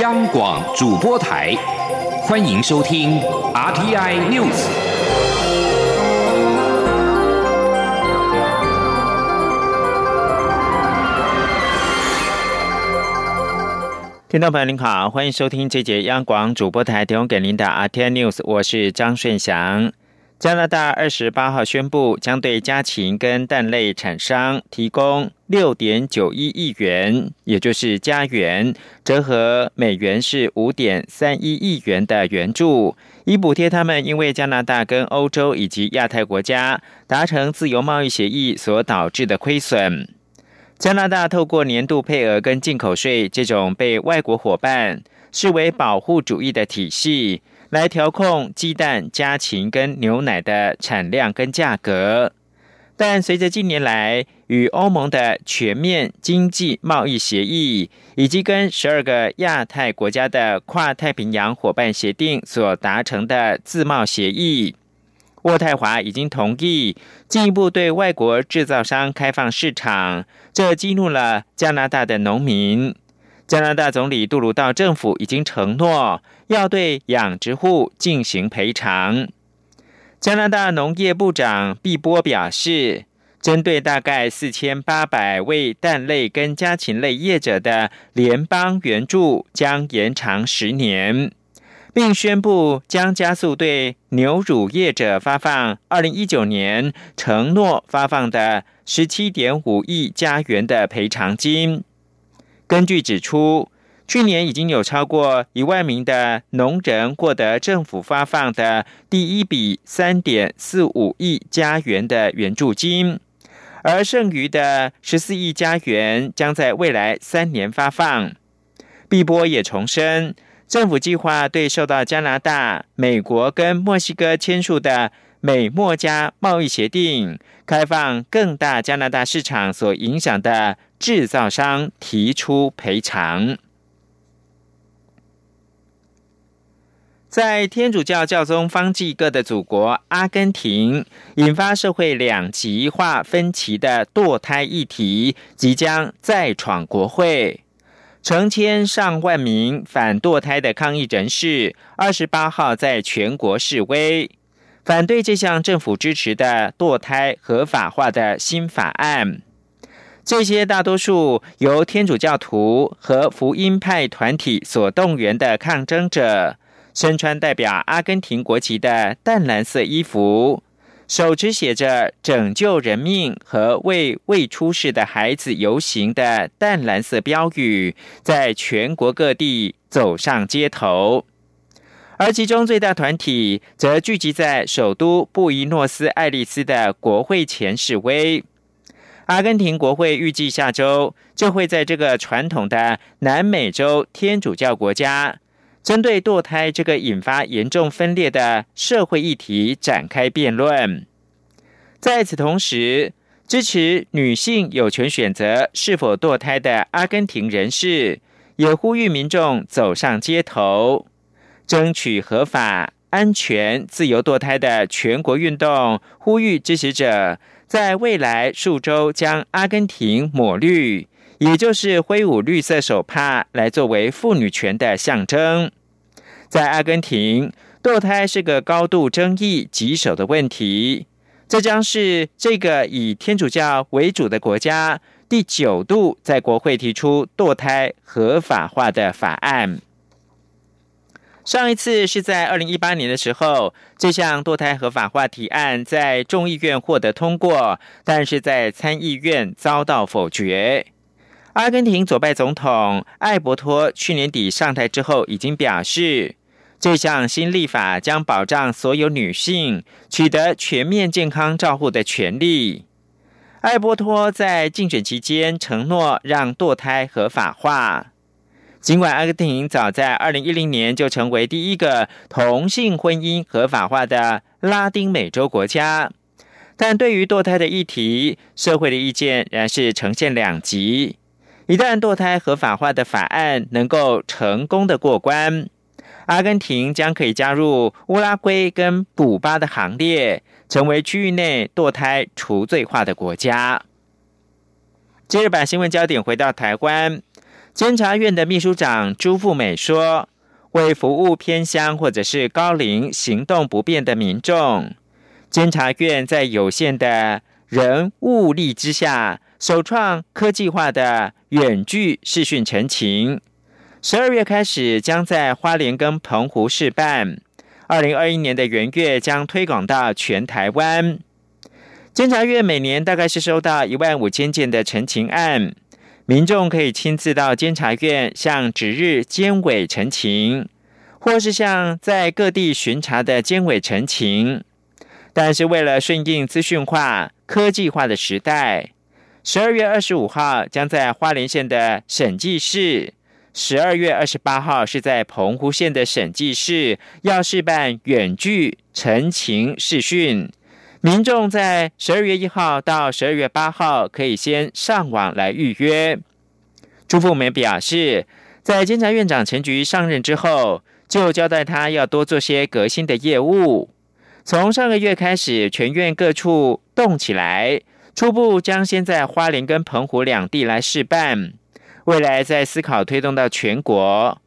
央广主播台，欢迎收听 RTI News。听众朋友您好，欢迎收听这节央广主播台提供给您的 RTI News，我是张顺祥。加拿大二十八号宣布，将对家禽跟蛋类产商提供六点九一亿元，也就是加元，折合美元是五点三一亿元的援助，以补贴他们因为加拿大跟欧洲以及亚太国家达成自由贸易协议所导致的亏损。加拿大透过年度配额跟进口税这种被外国伙伴视为保护主义的体系。来调控鸡蛋、家禽跟牛奶的产量跟价格，但随着近年来与欧盟的全面经济贸易协议，以及跟十二个亚太国家的跨太平洋伙伴协定所达成的自贸协议，渥太华已经同意进一步对外国制造商开放市场，这激怒了加拿大的农民。加拿大总理杜鲁道政府已经承诺要对养殖户进行赔偿。加拿大农业部长毕波表示，针对大概四千八百位蛋类跟家禽类业者的联邦援助将延长十年，并宣布将加速对牛乳业者发放二零一九年承诺发放的十七点五亿加元的赔偿金。根据指出，去年已经有超过一万名的农人获得政府发放的第一笔三点四五亿加元的援助金，而剩余的十四亿加元将在未来三年发放。碧波也重申，政府计划对受到加拿大、美国跟墨西哥签署的美墨加贸易协定开放更大加拿大市场所影响的。制造商提出赔偿。在天主教教宗方济各的祖国阿根廷，引发社会两极化分歧的堕胎议题即将再闯国会。成千上万名反堕胎的抗议人士，二十八号在全国示威，反对这项政府支持的堕胎合法化的新法案。这些大多数由天主教徒和福音派团体所动员的抗争者，身穿代表阿根廷国旗的淡蓝色衣服，手持写着“拯救人命”和“为未出世的孩子游行”的淡蓝色标语，在全国各地走上街头。而其中最大团体则聚集在首都布宜诺斯艾利斯的国会前示威。阿根廷国会预计下周就会在这个传统的南美洲天主教国家，针对堕胎这个引发严重分裂的社会议题展开辩论。在此同时，支持女性有权选择是否堕胎的阿根廷人士，也呼吁民众走上街头，争取合法、安全、自由堕胎的全国运动，呼吁支持者。在未来数周，将阿根廷抹绿，也就是挥舞绿色手帕来作为妇女权的象征。在阿根廷，堕胎是个高度争议、棘手的问题。这将是这个以天主教为主的国家第九度在国会提出堕胎合法化的法案。上一次是在二零一八年的时候，这项堕胎合法化提案在众议院获得通过，但是在参议院遭到否决。阿根廷左派总统艾伯托去年底上台之后，已经表示，这项新立法将保障所有女性取得全面健康照护的权利。艾伯托在竞选期间承诺让堕胎合法化。尽管阿根廷早在二零一零年就成为第一个同性婚姻合法化的拉丁美洲国家，但对于堕胎的议题，社会的意见仍是呈现两极。一旦堕胎合法化的法案能够成功的过关，阿根廷将可以加入乌拉圭跟古巴的行列，成为区域内堕胎除罪化的国家。接着把新闻焦点回到台湾。监察院的秘书长朱富美说：“为服务偏乡或者是高龄、行动不便的民众，监察院在有限的人物力之下，首创科技化的远距视讯陈情。十二月开始，将在花莲跟澎湖试办。二零二一年的元月，将推广到全台湾。”监察院每年大概是收到一万五千件的陈情案，民众可以亲自到监察院向值日监委陈情，或是向在各地巡查的监委陈情。但是为了顺应资讯化、科技化的时代，十二月二十五号将在花莲县的审计室，十二月二十八号是在澎湖县的审计室要试办远距陈情视讯。民众在十二月一号到十二月八号可以先上网来预约。朱富梅表示，在监察院长陈菊上任之后，就交代他要多做些革新的业务。从上个月开始，全院各处动起来，初步将先在花莲跟澎湖两地来试办，未来再思考推动到全国。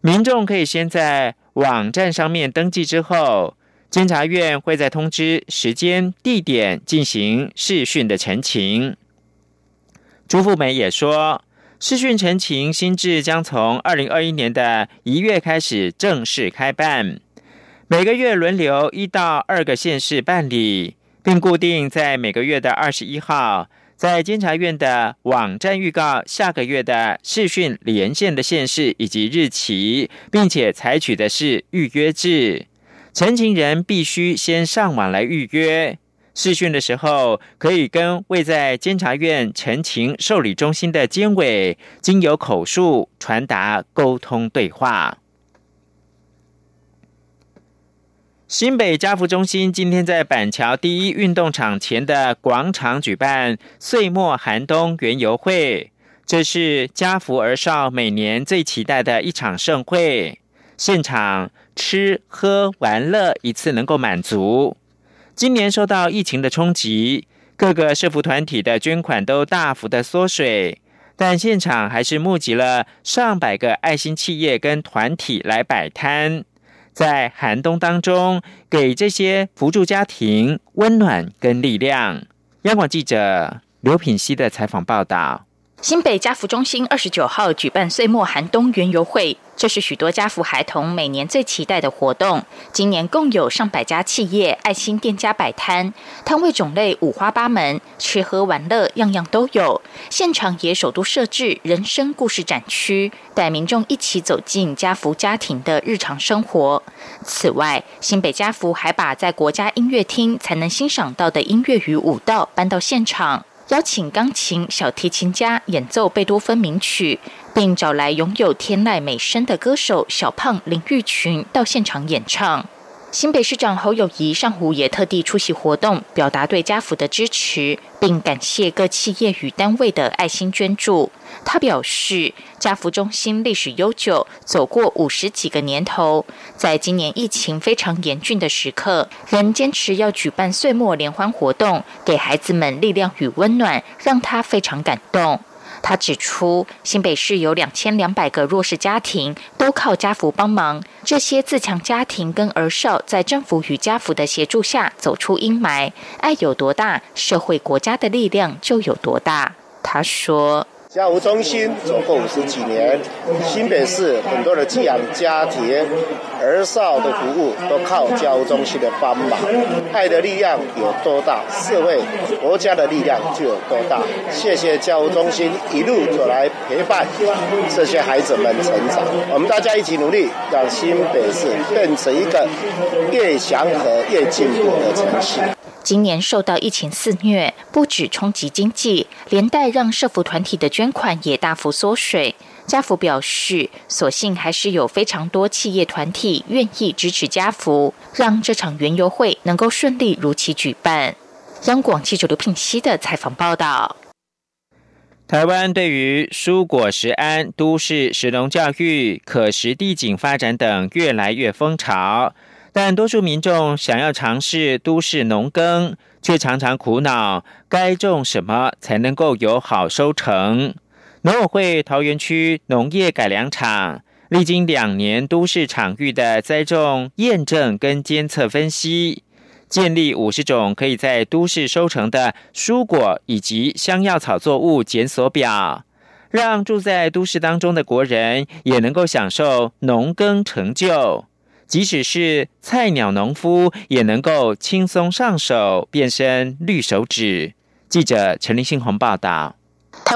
民众可以先在网站上面登记之后。监察院会在通知时间、地点进行视讯的陈情。朱富美也说，视讯陈情新制将从二零二一年的一月开始正式开办，每个月轮流一到二个县市办理，并固定在每个月的二十一号，在监察院的网站预告下个月的视讯连线的县市以及日期，并且采取的是预约制。陈情人必须先上网来预约试训的时候，可以跟位在监察院陈情受理中心的监委经由口述传达沟通对话。新北家福中心今天在板桥第一运动场前的广场举办岁末寒冬园游会，这是家福儿少每年最期待的一场盛会，现场。吃喝玩乐一次能够满足。今年受到疫情的冲击，各个社福团体的捐款都大幅的缩水，但现场还是募集了上百个爱心企业跟团体来摆摊，在寒冬当中给这些扶助家庭温暖跟力量。央广记者刘品熙的采访报道。新北家福中心二十九号举办岁末寒冬园游会，这是许多家福孩童每年最期待的活动。今年共有上百家企业、爱心店家摆摊，摊位种类五花八门，吃喝玩乐样样都有。现场也首都设置人生故事展区，带民众一起走进家福家庭的日常生活。此外，新北家福还把在国家音乐厅才能欣赏到的音乐与舞蹈搬到现场。邀请钢琴、小提琴家演奏贝多芬名曲，并找来拥有天籁美声的歌手小胖林玉群到现场演唱。新北市长侯友谊上午也特地出席活动，表达对家福的支持，并感谢各企业与单位的爱心捐助。他表示，家福中心历史悠久，走过五十几个年头，在今年疫情非常严峻的时刻，仍坚持要举办岁末联欢活动，给孩子们力量与温暖，让他非常感动。他指出，新北市有两千两百个弱势家庭，都靠家福帮忙。这些自强家庭跟儿少，在政府与家福的协助下走出阴霾。爱有多大，社会国家的力量就有多大。他说。家务中心走过五十几年，新北市很多的寄养家庭、儿少的服务都靠家务中心的帮忙。爱的力量有多大，社会国家的力量就有多大。谢谢家务中心一路走来陪伴这些孩子们成长。我们大家一起努力，让新北市变成一个越祥和越进步的城市。今年受到疫情肆虐，不止冲击经济，连带让社福团体的捐款也大幅缩水。家福表示，所幸还是有非常多企业团体愿意支持家福，让这场园游会能够顺利如期举办。央广记者刘聘熙的采访报道。台湾对于蔬果食安、都市食农教育、可食地景发展等越来越风潮。但多数民众想要尝试都市农耕，却常常苦恼该种什么才能够有好收成。农委会桃园区农业改良场历经两年都市场域的栽种验证跟监测分析，建立五十种可以在都市收成的蔬果以及香药草作物检索表，让住在都市当中的国人也能够享受农耕成就。即使是菜鸟农夫，也能够轻松上手，变身绿手指。记者陈立信宏报道。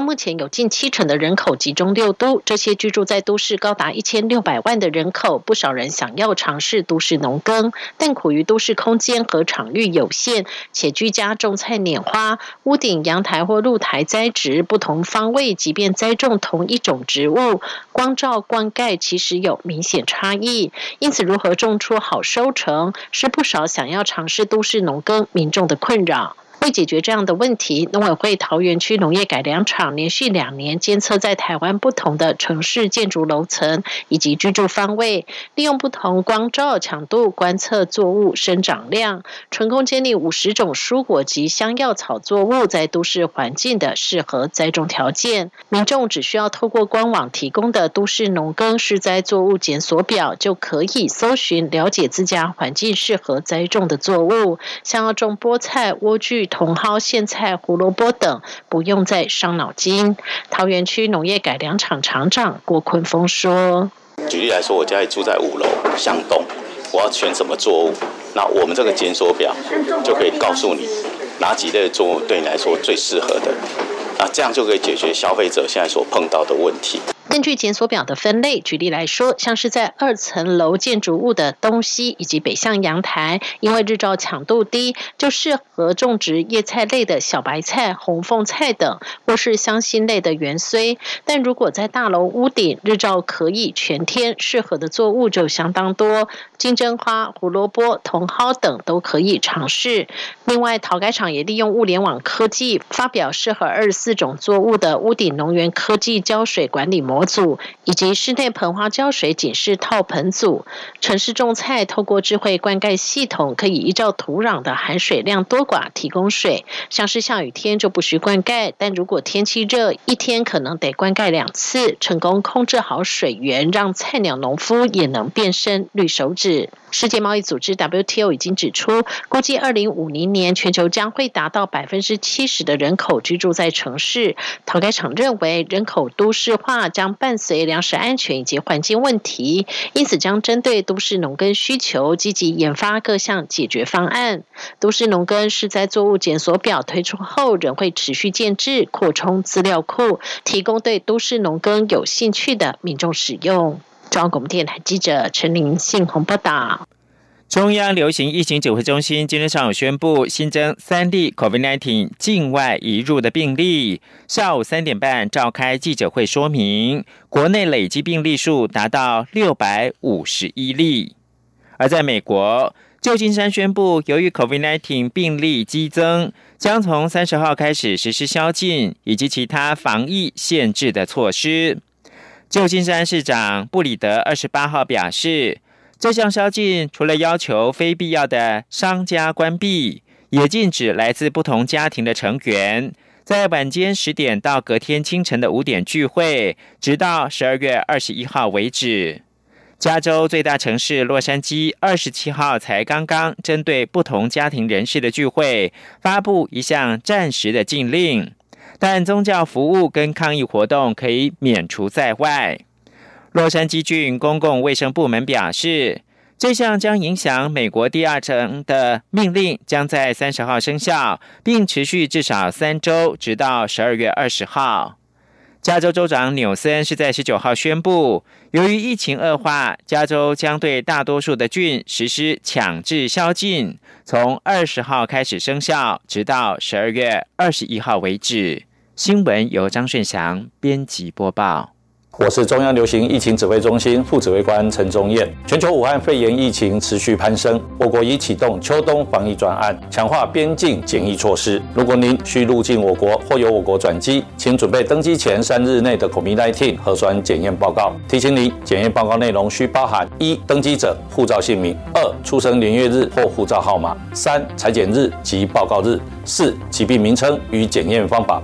目前有近七成的人口集中六都，这些居住在都市高达一千六百万的人口，不少人想要尝试都市农耕，但苦于都市空间和场域有限，且居家种菜碾花，屋顶、阳台或露台栽植不同方位，即便栽种同一种植物，光照灌溉其实有明显差异。因此，如何种出好收成，是不少想要尝试都市农耕民众的困扰。为解决这样的问题，农委会桃园区农业改良场连续两年监测在台湾不同的城市建筑楼层以及居住方位，利用不同光照强度观测作物生长量，成功建立五十种蔬果及香药草作物在都市环境的适合栽种条件。民众只需要透过官网提供的都市农耕施栽作物检索表，就可以搜寻了解自家环境适合栽种的作物，像要种菠菜、莴苣。茼蒿、苋菜、胡萝卜等，不用再伤脑筋。桃园区农业改良厂厂长郭坤峰说：“举例来说，我家里住在五楼向东，我要选什么作物？那我们这个检索表就可以告诉你哪几类作物对你来说最适合的。那这样就可以解决消费者现在所碰到的问题。”根据检索表的分类，举例来说，像是在二层楼建筑物的东西以及北向阳台，因为日照强度低，就适合种植叶菜类的小白菜、红凤菜等，或是香辛类的芫荽。但如果在大楼屋顶，日照可以全天，适合的作物就相当多，金针花、胡萝卜、茼蒿等都可以尝试。另外，陶改厂也利用物联网科技，发表适合二十四种作物的屋顶农园科技浇水管理模。组以及室内盆花浇水警示套盆组，城市种菜透过智慧灌溉系统，可以依照土壤的含水量多寡提供水。像是下雨天就不需灌溉，但如果天气热，一天可能得灌溉两次，成功控制好水源，让菜鸟农夫也能变身绿手指。世界贸易组织 WTO 已经指出，估计二零五零年全球将会达到百分之七十的人口居住在城市。陶改厂认为，人口都市化将伴随粮食安全以及环境问题，因此将针对都市农耕需求，积极研发各项解决方案。都市农耕是在作物检索表推出后，仍会持续建制、扩充资料库，提供对都市农耕有兴趣的民众使用。中央广播电台记者陈玲信鸿报道。中央流行疫情指挥中心今天上午宣布新增三例 COVID-19 境外移入的病例。下午三点半召开记者会说明，国内累计病例数达到六百五十一例。而在美国，旧金山宣布，由于 COVID-19 病例激增，将从三十号开始实施宵禁以及其他防疫限制的措施。旧金山市长布里德二十八号表示。这项宵禁除了要求非必要的商家关闭，也禁止来自不同家庭的成员在晚间十点到隔天清晨的五点聚会，直到十二月二十一号为止。加州最大城市洛杉矶二十七号才刚刚针对不同家庭人士的聚会发布一项暂时的禁令，但宗教服务跟抗议活动可以免除在外。洛杉矶郡公共卫生部门表示，这项将影响美国第二层的命令将在三十号生效，并持续至少三周，直到十二月二十号。加州州长纽森是在十九号宣布，由于疫情恶化，加州将对大多数的郡实施强制宵禁，从二十号开始生效，直到十二月二十一号为止。新闻由张顺祥编辑播报。我是中央流行疫情指挥中心副指挥官陈宗彦。全球武汉肺炎疫情持续攀升，我国已启动秋冬防疫专案，强化边境检疫措施。如果您需入境我国或由我国转机，请准备登机前三日内的 COVID-19 核酸检验报告。提醒您，检验报告内容需包含：一、登机者护照姓名；二、出生年月日或护照号码；三、裁剪日及报告日；四、疾病名称与检验方法。